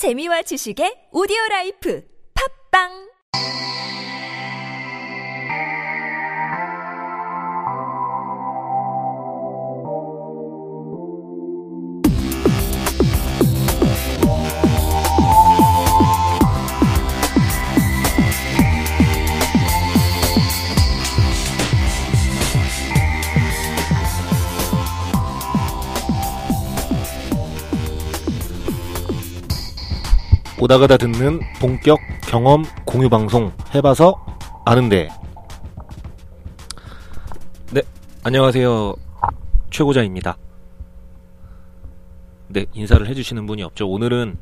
재미와 지식의 오디오 라이프. 팝빵 오다 가다 듣는 본격 경험 공유 방송 해봐서 아는데. 네, 안녕하세요. 최고자입니다. 네, 인사를 해주시는 분이 없죠. 오늘은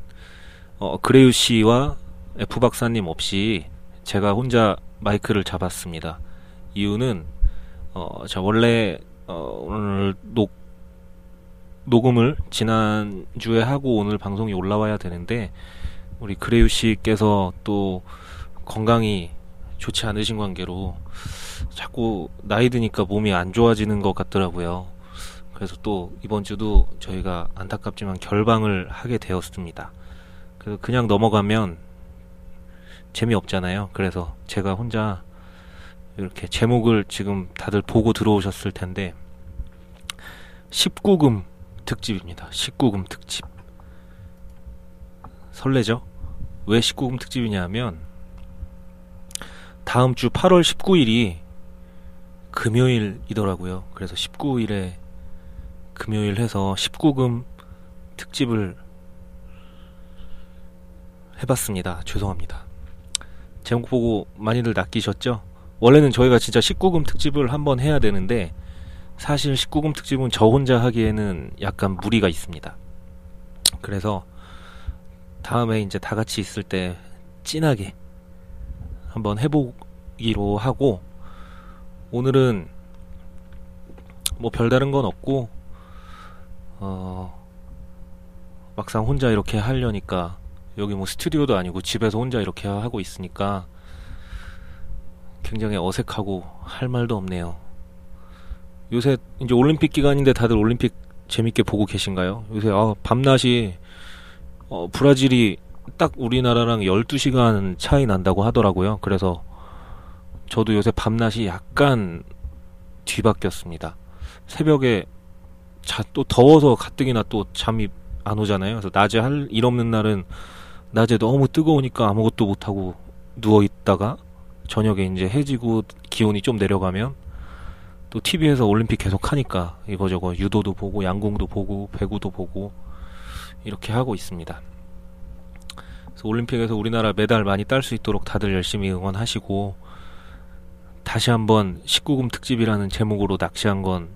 어, 그레유 씨와 F 박사님 없이 제가 혼자 마이크를 잡았습니다. 이유는 어, 자 원래 어, 오늘 녹 녹음을 지난 주에 하고 오늘 방송이 올라와야 되는데 우리 그레유 씨께서 또 건강이 좋지 않으신 관계로 자꾸 나이 드니까 몸이 안 좋아지는 것 같더라고요. 그래서 또 이번 주도 저희가 안타깝지만 결방을 하게 되었습니다. 그래서 그냥 넘어가면 재미없잖아요. 그래서 제가 혼자 이렇게 제목을 지금 다들 보고 들어오셨을 텐데 19금 특집입니다. 19금 특집. 설레죠? 왜 19금 특집이냐 하면 다음 주 8월 19일이 금요일이더라고요. 그래서 19일에 금요일 해서 19금 특집을 해봤습니다. 죄송합니다. 제목 보고 많이들 낚이셨죠? 원래는 저희가 진짜 19금 특집을 한번 해야 되는데 사실 19금 특집은 저 혼자 하기에는 약간 무리가 있습니다. 그래서 다음에 이제 다 같이 있을 때 진하게 한번 해보기로 하고 오늘은 뭐 별다른 건 없고 어 막상 혼자 이렇게 하려니까 여기 뭐 스튜디오도 아니고 집에서 혼자 이렇게 하고 있으니까 굉장히 어색하고 할 말도 없네요. 요새 이제 올림픽 기간인데 다들 올림픽 재밌게 보고 계신가요? 요새 아, 밤낮이 어, 브라질이 딱 우리나라랑 12시간 차이 난다고 하더라고요. 그래서 저도 요새 밤낮이 약간 뒤바뀌었습니다. 새벽에 자, 또 더워서 가뜩이나 또 잠이 안 오잖아요. 그래서 낮에 할 일 없는 날은 낮에 너무 뜨거우니까 아무것도 못하고 누워 있다가 저녁에 이제 해지고 기온이 좀 내려가면 또 TV에서 올림픽 계속 하니까 이거저거 유도도 보고 양궁도 보고 배구도 보고 이렇게 하고 있습니다. 그래서 올림픽에서 우리나라 메달 많이 딸 수 있도록 다들 열심히 응원하시고 다시 한번 19금 특집이라는 제목으로 낚시한 건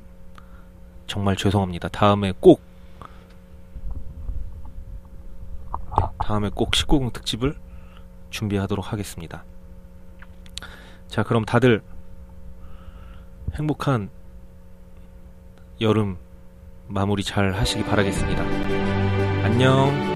정말 죄송합니다. 다음에 꼭 네, 다음에 꼭 19금 특집을 준비하도록 하겠습니다. 자, 그럼 다들 행복한 여름 마무리 잘 하시기 바라겠습니다. 안녕.